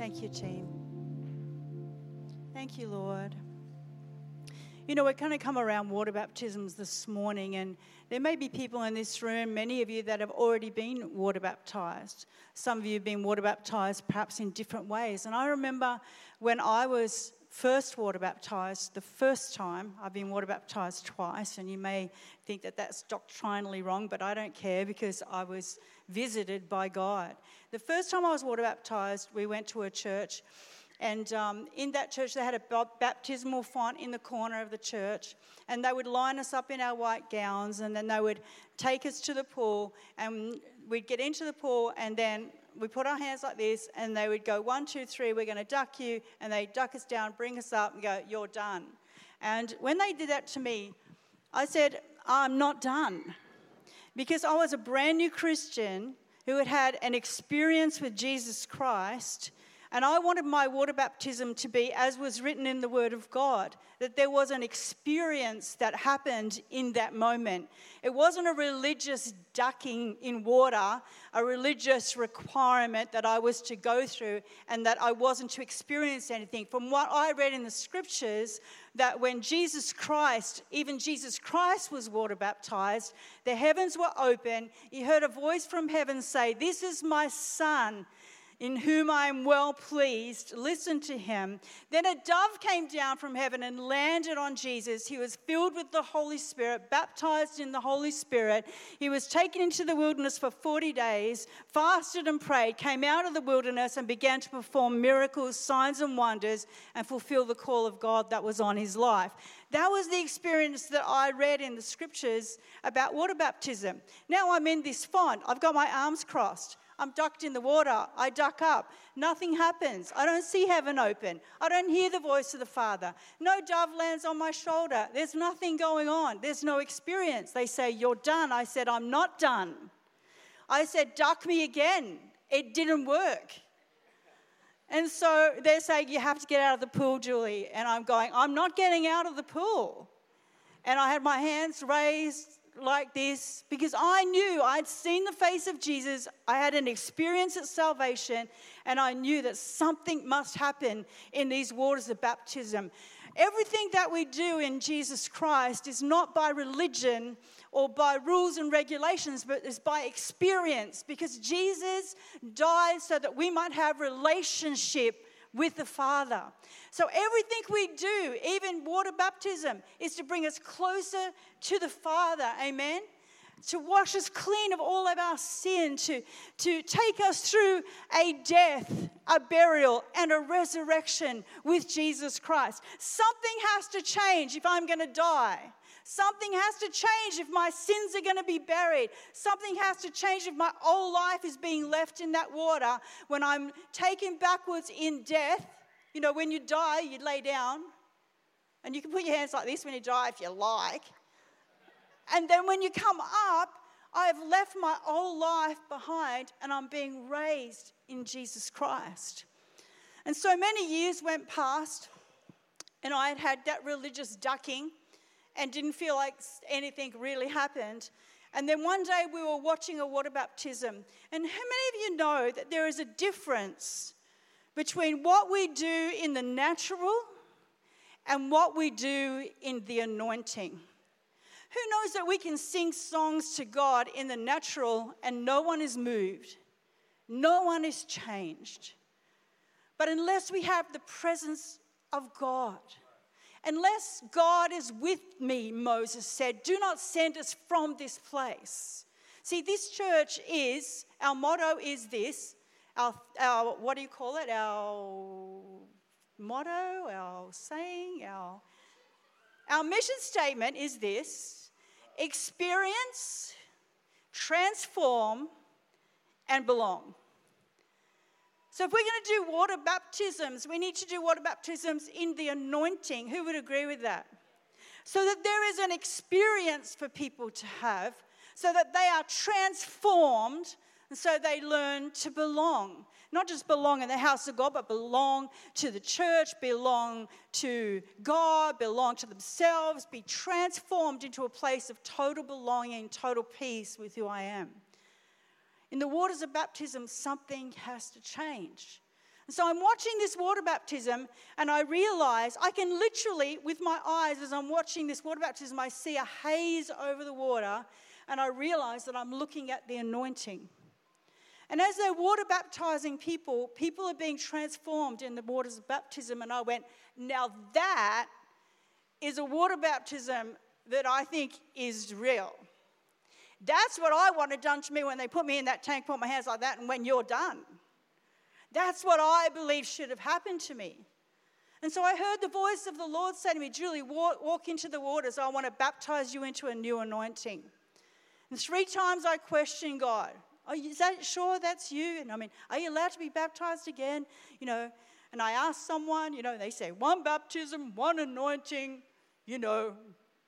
Thank you, team. Thank you, Lord. You know, we're going to come around water baptisms this morning, and there may be people in this room, many of you, that have already been water baptized. Some of you have been water baptized perhaps in different ways. And I remember when I was first water baptized, the first time, I've been water baptized twice, and you may think that that's doctrinally wrong, but I don't care because I was visited by God. The first time I was water baptized, we went to a church. And um, in that church, they had a baptismal font in the corner of the church. And they would line us up in our white gowns. And then they would take us to the pool. And we'd get into the pool. And then we put our hands like this. And they would go, one, two, three, we're going to duck you. And they duck us down, bring us up, and go, you're done. And when they did that to me, I said, I'm not done. Because I was a brand new Christian who had had an experience with Jesus Christ. And I wanted my water baptism to be as was written in the Word of God, that there was an experience that happened in that moment. It wasn't a religious ducking in water, a religious requirement that I was to go through, and that I wasn't to experience anything. From what I read in the scriptures, that when Jesus Christ, even Jesus Christ was water baptized, the heavens were open. He heard a voice from heaven say, This is my son in whom I am well pleased. Listen to him. Then a dove came down from heaven and landed on Jesus. He was filled with the Holy Spirit, baptized in the Holy Spirit. He was taken into the wilderness for 40 days, fasted and prayed, came out of the wilderness and began to perform miracles, signs, and wonders and fulfill the call of God that was on his life. That was the experience that I read in the scriptures about water baptism. Now I'm in this font, I've got my arms crossed. I'm ducked in the water. I duck up. Nothing happens. I don't see heaven open. I don't hear the voice of the Father. No dove lands on my shoulder. There's nothing going on. There's no experience. They say, You're done. I said, I'm not done. I said, Duck me again. It didn't work. And so they're saying, You have to get out of the pool, Julie. And I'm going, I'm not getting out of the pool. And I had my hands raised like this because I knew I'd seen the face of Jesus. I had an experience at salvation, and I knew that something must happen in these waters of baptism. Everything that we do in Jesus Christ is not by religion or by rules and regulations, but is by experience because Jesus died so that we might have relationship with the Father. So everything we do, even water baptism, is to bring us closer to the Father. Amen. To wash us clean of all of our sin, to, to take us through a death, a burial, and a resurrection with Jesus Christ. Something has to change if I'm going to die. Something has to change if my sins are going to be buried. Something has to change if my old life is being left in that water when I'm taken backwards in death. You know, when you die, you lay down. And you can put your hands like this when you die if you like. And then when you come up, I've left my old life behind and I'm being raised in Jesus Christ. And so many years went past, and I had had that religious ducking and didn't feel like anything really happened. And then one day we were watching a water baptism. And how many of you know that there is a difference between what we do in the natural and what we do in the anointing? Who knows that we can sing songs to God in the natural and no one is moved? No one is changed. But unless we have the presence of God, Unless God is with me, Moses said, do not send us from this place. See, this church is, our motto is this, our, our what do you call it? Our motto, our saying, our, our mission statement is this experience, transform, and belong. So, if we're going to do water baptisms, we need to do water baptisms in the anointing. Who would agree with that? So that there is an experience for people to have, so that they are transformed, and so they learn to belong. Not just belong in the house of God, but belong to the church, belong to God, belong to themselves, be transformed into a place of total belonging, total peace with who I am. In the waters of baptism, something has to change. And so I'm watching this water baptism, and I realize I can literally, with my eyes, as I'm watching this water baptism, I see a haze over the water, and I realize that I'm looking at the anointing. And as they're water baptizing people, people are being transformed in the waters of baptism. And I went, now that is a water baptism that I think is real. That's what I wanted done to me when they put me in that tank, put my hands like that, and when you're done. That's what I believe should have happened to me. And so I heard the voice of the Lord say to me, Julie, walk, walk into the waters. I want to baptize you into a new anointing. And three times I questioned God. Oh, is that sure that's you? And I mean, are you allowed to be baptized again? You know, and I asked someone, you know, they say one baptism, one anointing, you know,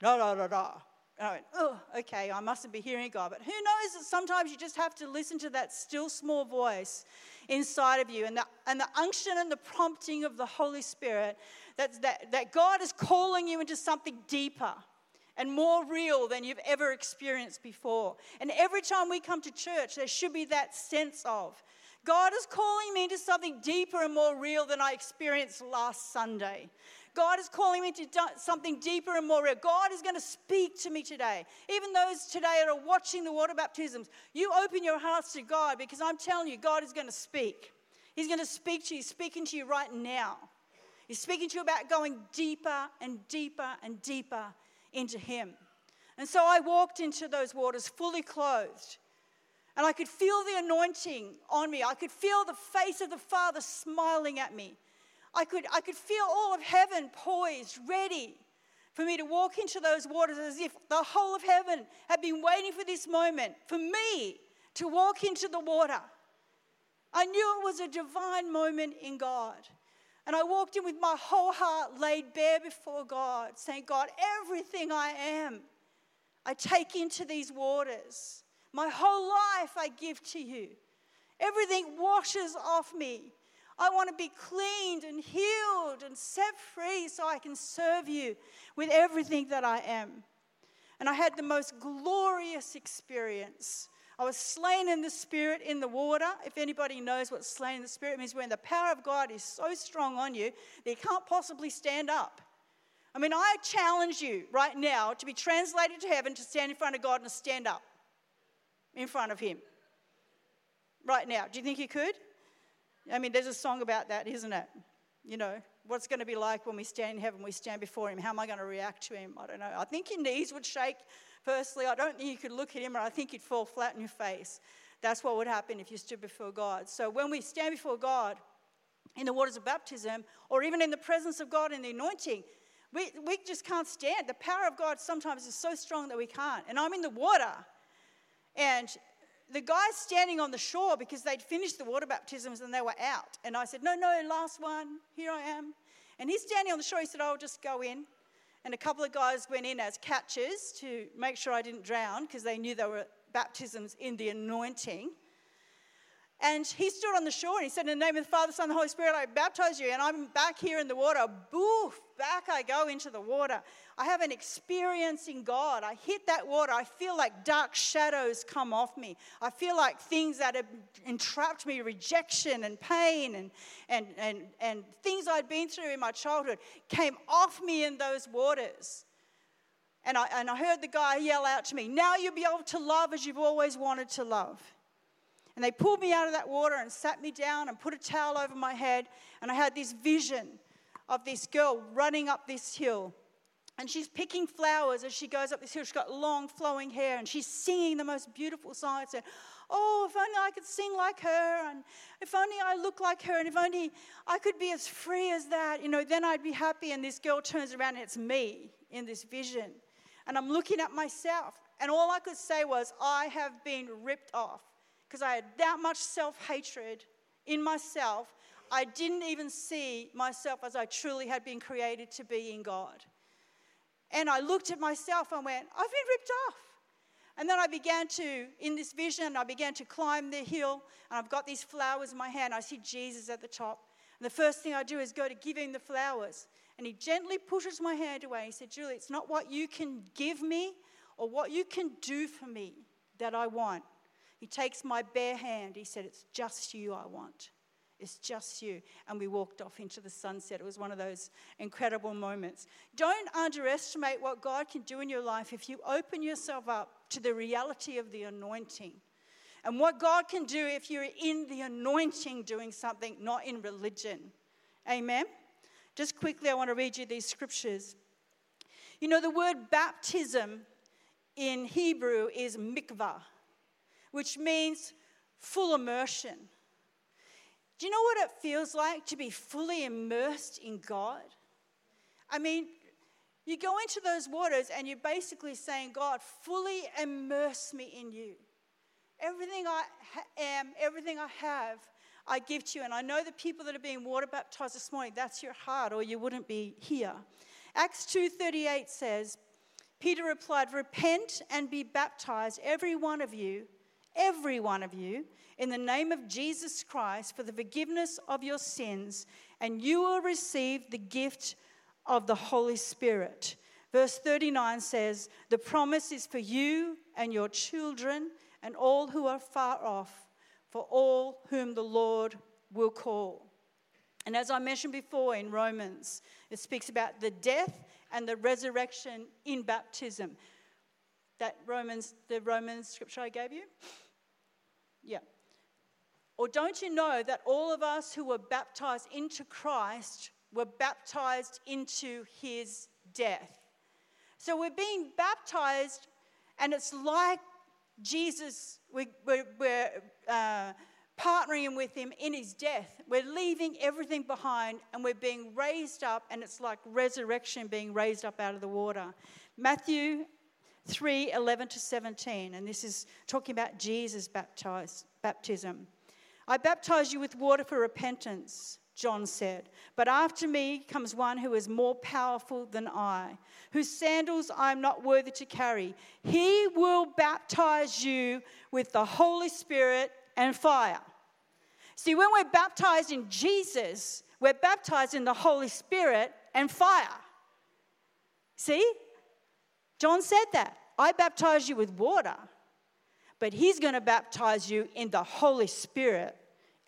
da da da da. I went, oh, okay, I mustn't be hearing God. But who knows that sometimes you just have to listen to that still small voice inside of you and the, and the unction and the prompting of the Holy Spirit that, that, that God is calling you into something deeper and more real than you've ever experienced before. And every time we come to church, there should be that sense of God is calling me into something deeper and more real than I experienced last Sunday. God is calling me to something deeper and more real. God is going to speak to me today. Even those today that are watching the water baptisms, you open your hearts to God because I'm telling you, God is going to speak. He's going to speak to you, He's speaking to you right now. He's speaking to you about going deeper and deeper and deeper into Him. And so I walked into those waters fully clothed. And I could feel the anointing on me. I could feel the face of the Father smiling at me. I could, I could feel all of heaven poised, ready for me to walk into those waters as if the whole of heaven had been waiting for this moment for me to walk into the water. I knew it was a divine moment in God. And I walked in with my whole heart laid bare before God, saying, God, everything I am, I take into these waters. My whole life I give to you. Everything washes off me. I want to be cleaned and healed and set free so I can serve you with everything that I am. And I had the most glorious experience. I was slain in the spirit in the water. If anybody knows what slain in the spirit means, when the power of God is so strong on you that you can't possibly stand up. I mean, I challenge you right now to be translated to heaven to stand in front of God and stand up in front of Him. Right now. Do you think you could? I mean, there's a song about that, isn't it? You know, what's going to be like when we stand in heaven, we stand before Him? How am I going to react to Him? I don't know. I think your knees would shake, firstly. I don't think you could look at Him, and I think you'd fall flat in your face. That's what would happen if you stood before God. So when we stand before God in the waters of baptism, or even in the presence of God in the anointing, we, we just can't stand. The power of God sometimes is so strong that we can't. And I'm in the water, and the guys standing on the shore because they'd finished the water baptisms and they were out. And I said, No, no, last one, here I am. And he's standing on the shore. He said, I'll just go in. And a couple of guys went in as catchers to make sure I didn't drown because they knew there were baptisms in the anointing. And he stood on the shore and he said, In the name of the Father, Son, and the Holy Spirit, I baptize you. And I'm back here in the water. Boof, back I go into the water. I have an experience in God. I hit that water. I feel like dark shadows come off me. I feel like things that have entrapped me, rejection and pain and, and, and, and things I'd been through in my childhood, came off me in those waters. And I, and I heard the guy yell out to me, Now you'll be able to love as you've always wanted to love. And they pulled me out of that water and sat me down and put a towel over my head. And I had this vision of this girl running up this hill. And she's picking flowers as she goes up this hill. She's got long flowing hair and she's singing the most beautiful song. And, Oh, if only I could sing like her, and if only I look like her, and if only I could be as free as that, you know, then I'd be happy. And this girl turns around and it's me in this vision. And I'm looking at myself. And all I could say was, I have been ripped off. Because I had that much self hatred in myself. I didn't even see myself as I truly had been created to be in God. And I looked at myself and went, I've been ripped off. And then I began to, in this vision, I began to climb the hill, and I've got these flowers in my hand. I see Jesus at the top. And the first thing I do is go to give him the flowers. And he gently pushes my hand away. He said, Julie, it's not what you can give me or what you can do for me that I want. He takes my bare hand. He said, It's just you I want. It's just you. And we walked off into the sunset. It was one of those incredible moments. Don't underestimate what God can do in your life if you open yourself up to the reality of the anointing. And what God can do if you're in the anointing doing something, not in religion. Amen? Just quickly, I want to read you these scriptures. You know, the word baptism in Hebrew is mikvah, which means full immersion. Do you know what it feels like to be fully immersed in God? I mean, you go into those waters and you're basically saying, God, fully immerse me in you. Everything I am, everything I have, I give to you. And I know the people that are being water baptized this morning, that's your heart, or you wouldn't be here. Acts 2:38 says, Peter replied, Repent and be baptized, every one of you, every one of you, in the name of Jesus Christ for the forgiveness of your sins, and you will receive the gift of the Holy Spirit. Verse 39 says, The promise is for you and your children and all who are far off, for all whom the Lord will call. And as I mentioned before in Romans, it speaks about the death and the resurrection in baptism. That Romans, the Romans scripture I gave you? Yeah. Or don't you know that all of us who were baptized into Christ were baptized into his death? So we're being baptized, and it's like Jesus, we, we're, we're uh, partnering with him in his death. We're leaving everything behind and we're being raised up, and it's like resurrection being raised up out of the water. Matthew 3 11 to 17, and this is talking about Jesus' baptism. I baptize you with water for repentance, John said. But after me comes one who is more powerful than I, whose sandals I am not worthy to carry. He will baptize you with the Holy Spirit and fire. See, when we're baptized in Jesus, we're baptized in the Holy Spirit and fire. See? John said that. I baptize you with water but He's going to baptize you in the Holy Spirit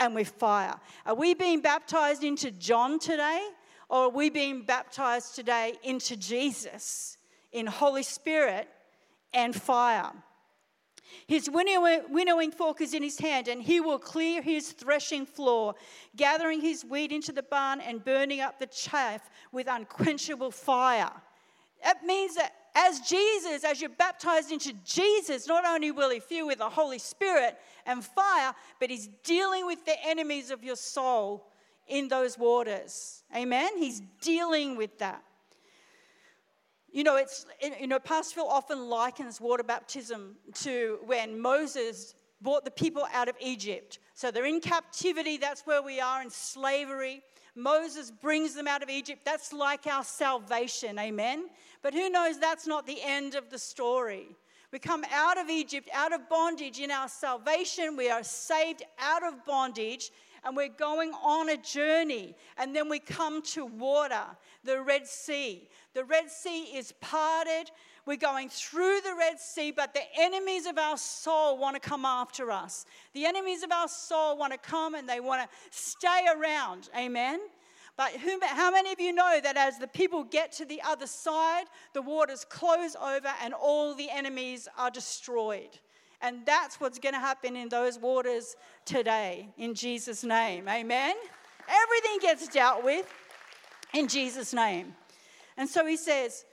and with fire. Are we being baptized into John today? Or are we being baptized today into Jesus in Holy Spirit and fire? His winnowing fork is in his hand, and he will clear his threshing floor, gathering his wheat into the barn and burning up the chaff with unquenchable fire. That means that as Jesus, as you're baptized into Jesus, not only will He fill with the Holy Spirit and fire, but He's dealing with the enemies of your soul in those waters. Amen? He's dealing with that. You know, it's you know, Pastor Phil often likens water baptism to when Moses brought the people out of Egypt. So they're in captivity, that's where we are in slavery. Moses brings them out of Egypt. That's like our salvation, amen? But who knows that's not the end of the story. We come out of Egypt, out of bondage in our salvation. We are saved out of bondage and we're going on a journey. And then we come to water, the Red Sea. The Red Sea is parted. We're going through the Red Sea, but the enemies of our soul want to come after us. The enemies of our soul want to come and they want to stay around. Amen. But how many of you know that as the people get to the other side, the waters close over and all the enemies are destroyed? And that's what's going to happen in those waters today, in Jesus' name. Amen? Everything gets dealt with in Jesus' name. And so he says,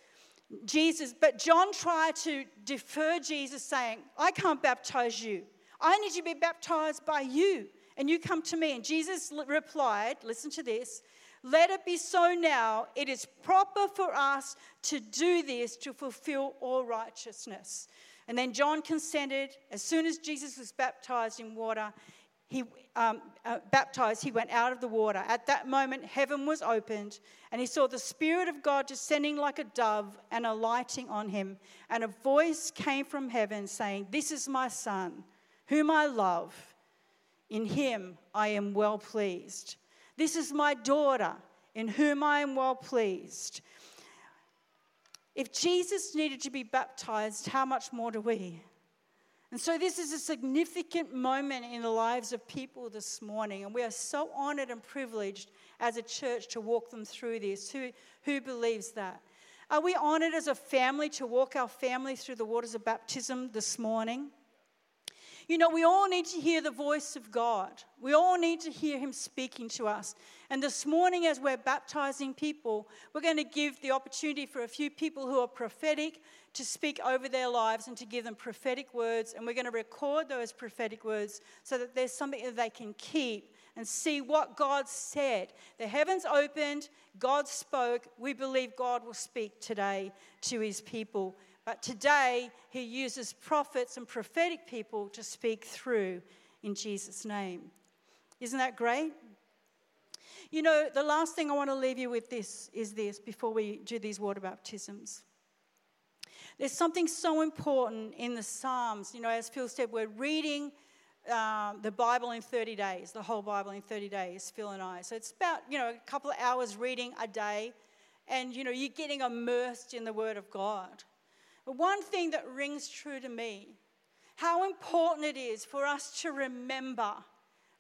Jesus, but John tried to defer Jesus, saying, I can't baptize you. I need to be baptized by you, and you come to me. And Jesus replied, Listen to this Let it be so now. It is proper for us to do this to fulfill all righteousness. And then John consented. As soon as Jesus was baptized in water, he um, uh, baptized, he went out of the water. At that moment, heaven was opened, and he saw the Spirit of God descending like a dove and alighting on him. And a voice came from heaven saying, This is my Son, whom I love. In him I am well pleased. This is my daughter, in whom I am well pleased. If Jesus needed to be baptized, how much more do we? And so, this is a significant moment in the lives of people this morning, and we are so honored and privileged as a church to walk them through this. Who, who believes that? Are we honored as a family to walk our family through the waters of baptism this morning? You know, we all need to hear the voice of God. We all need to hear Him speaking to us. And this morning, as we're baptizing people, we're going to give the opportunity for a few people who are prophetic to speak over their lives and to give them prophetic words. And we're going to record those prophetic words so that there's something that they can keep and see what God said. The heavens opened, God spoke. We believe God will speak today to His people. But today, he uses prophets and prophetic people to speak through in Jesus' name. Isn't that great? You know, the last thing I want to leave you with this is this before we do these water baptisms. There's something so important in the Psalms. You know, as Phil said, we're reading um, the Bible in 30 days, the whole Bible in 30 days, Phil and I. So it's about, you know, a couple of hours reading a day, and, you know, you're getting immersed in the Word of God. But one thing that rings true to me how important it is for us to remember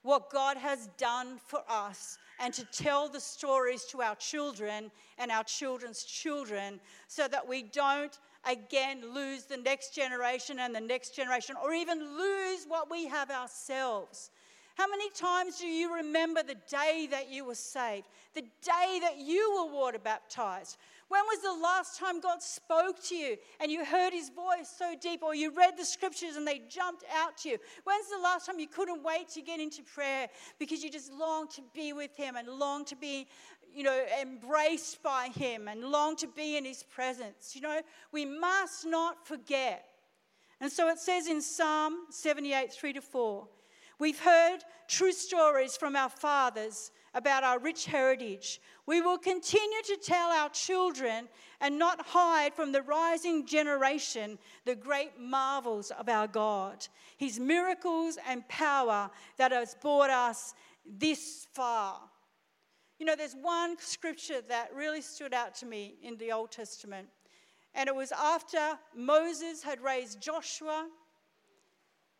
what God has done for us and to tell the stories to our children and our children's children so that we don't again lose the next generation and the next generation or even lose what we have ourselves. How many times do you remember the day that you were saved, the day that you were water baptized? When was the last time God spoke to you and you heard his voice so deep, or you read the scriptures and they jumped out to you? When's the last time you couldn't wait to get into prayer because you just longed to be with him and longed to be, you know, embraced by him and longed to be in his presence? You know, we must not forget. And so it says in Psalm 78 3 to 4. We've heard true stories from our fathers about our rich heritage. We will continue to tell our children and not hide from the rising generation the great marvels of our God, His miracles and power that has brought us this far. You know, there's one scripture that really stood out to me in the Old Testament, and it was after Moses had raised Joshua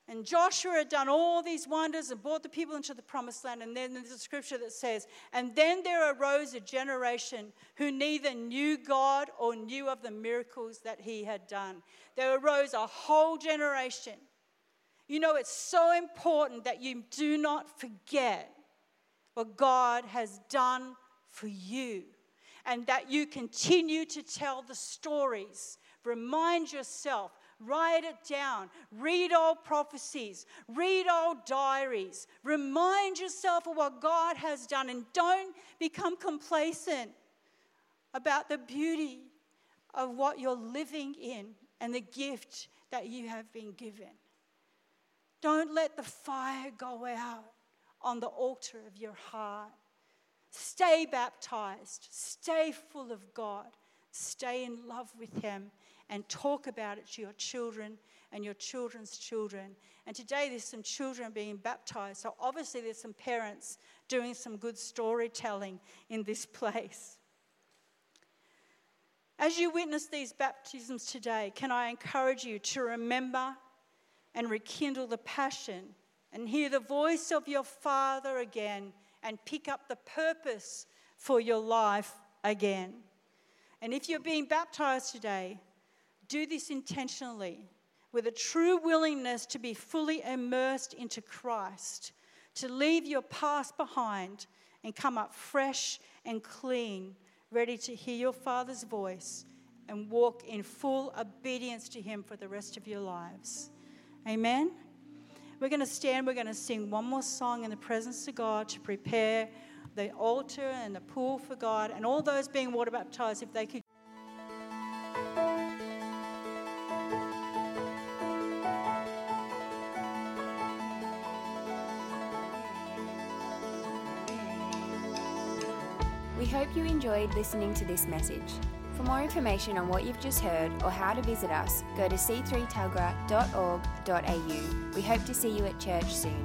and Joshua had done all these wonders and brought the people into the promised land. And then there's a scripture that says, And then there arose a generation who neither knew God or knew of the miracles that he had done. There arose a whole generation. You know, it's so important that you do not forget what God has done for you and that you continue to tell the stories. Remind yourself Write it down. Read old prophecies. Read old diaries. Remind yourself of what God has done and don't become complacent about the beauty of what you're living in and the gift that you have been given. Don't let the fire go out on the altar of your heart. Stay baptized. Stay full of God. Stay in love with Him and talk about it to your children and your children's children. And today there's some children being baptized. So obviously there's some parents doing some good storytelling in this place. As you witness these baptisms today, can I encourage you to remember and rekindle the passion and hear the voice of your Father again and pick up the purpose for your life again? And if you're being baptized today, do this intentionally with a true willingness to be fully immersed into Christ, to leave your past behind and come up fresh and clean, ready to hear your Father's voice and walk in full obedience to Him for the rest of your lives. Amen. We're going to stand, we're going to sing one more song in the presence of God to prepare the altar and the pool for God, and all those being water baptized, if they could. We hope you enjoyed listening to this message. For more information on what you've just heard or how to visit us, go to c3tuggerah.org.au. We hope to see you at church soon.